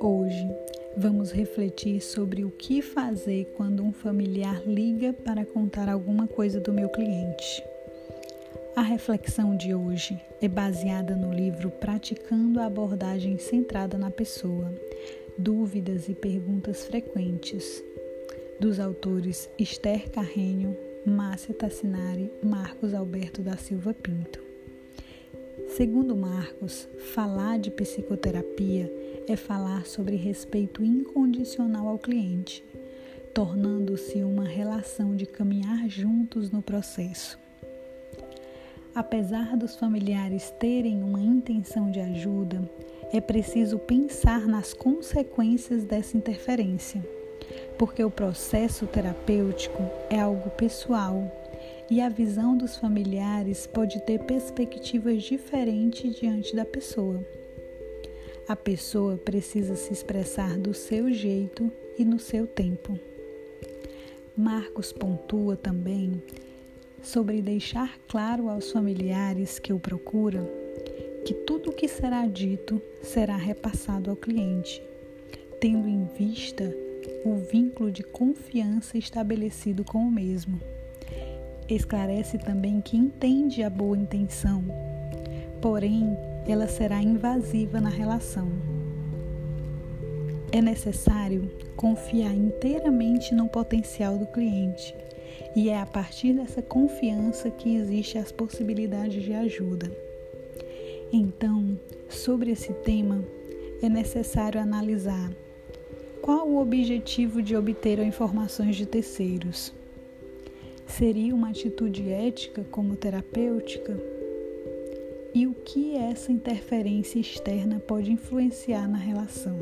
Hoje vamos refletir sobre o que fazer quando um familiar liga para contar alguma coisa do meu cliente. A reflexão de hoje é baseada no livro Praticando a Abordagem Centrada na Pessoa Dúvidas e Perguntas Frequentes, dos autores Esther Carrenho, Márcia Tassinari, Marcos Alberto da Silva Pinto. Segundo Marcos, falar de psicoterapia é falar sobre respeito incondicional ao cliente, tornando-se uma relação de caminhar juntos no processo. Apesar dos familiares terem uma intenção de ajuda, é preciso pensar nas consequências dessa interferência, porque o processo terapêutico é algo pessoal e a visão dos familiares pode ter perspectivas diferentes diante da pessoa. A pessoa precisa se expressar do seu jeito e no seu tempo. Marcos pontua também sobre deixar claro aos familiares que o procuram que tudo o que será dito será repassado ao cliente, tendo em vista o vínculo de confiança estabelecido com o mesmo. Esclarece também que entende a boa intenção, porém ela será invasiva na relação. É necessário confiar inteiramente no potencial do cliente, e é a partir dessa confiança que existe as possibilidades de ajuda. Então, sobre esse tema, é necessário analisar qual o objetivo de obter informações de terceiros. Seria uma atitude ética como terapêutica? e o que essa interferência externa pode influenciar na relação.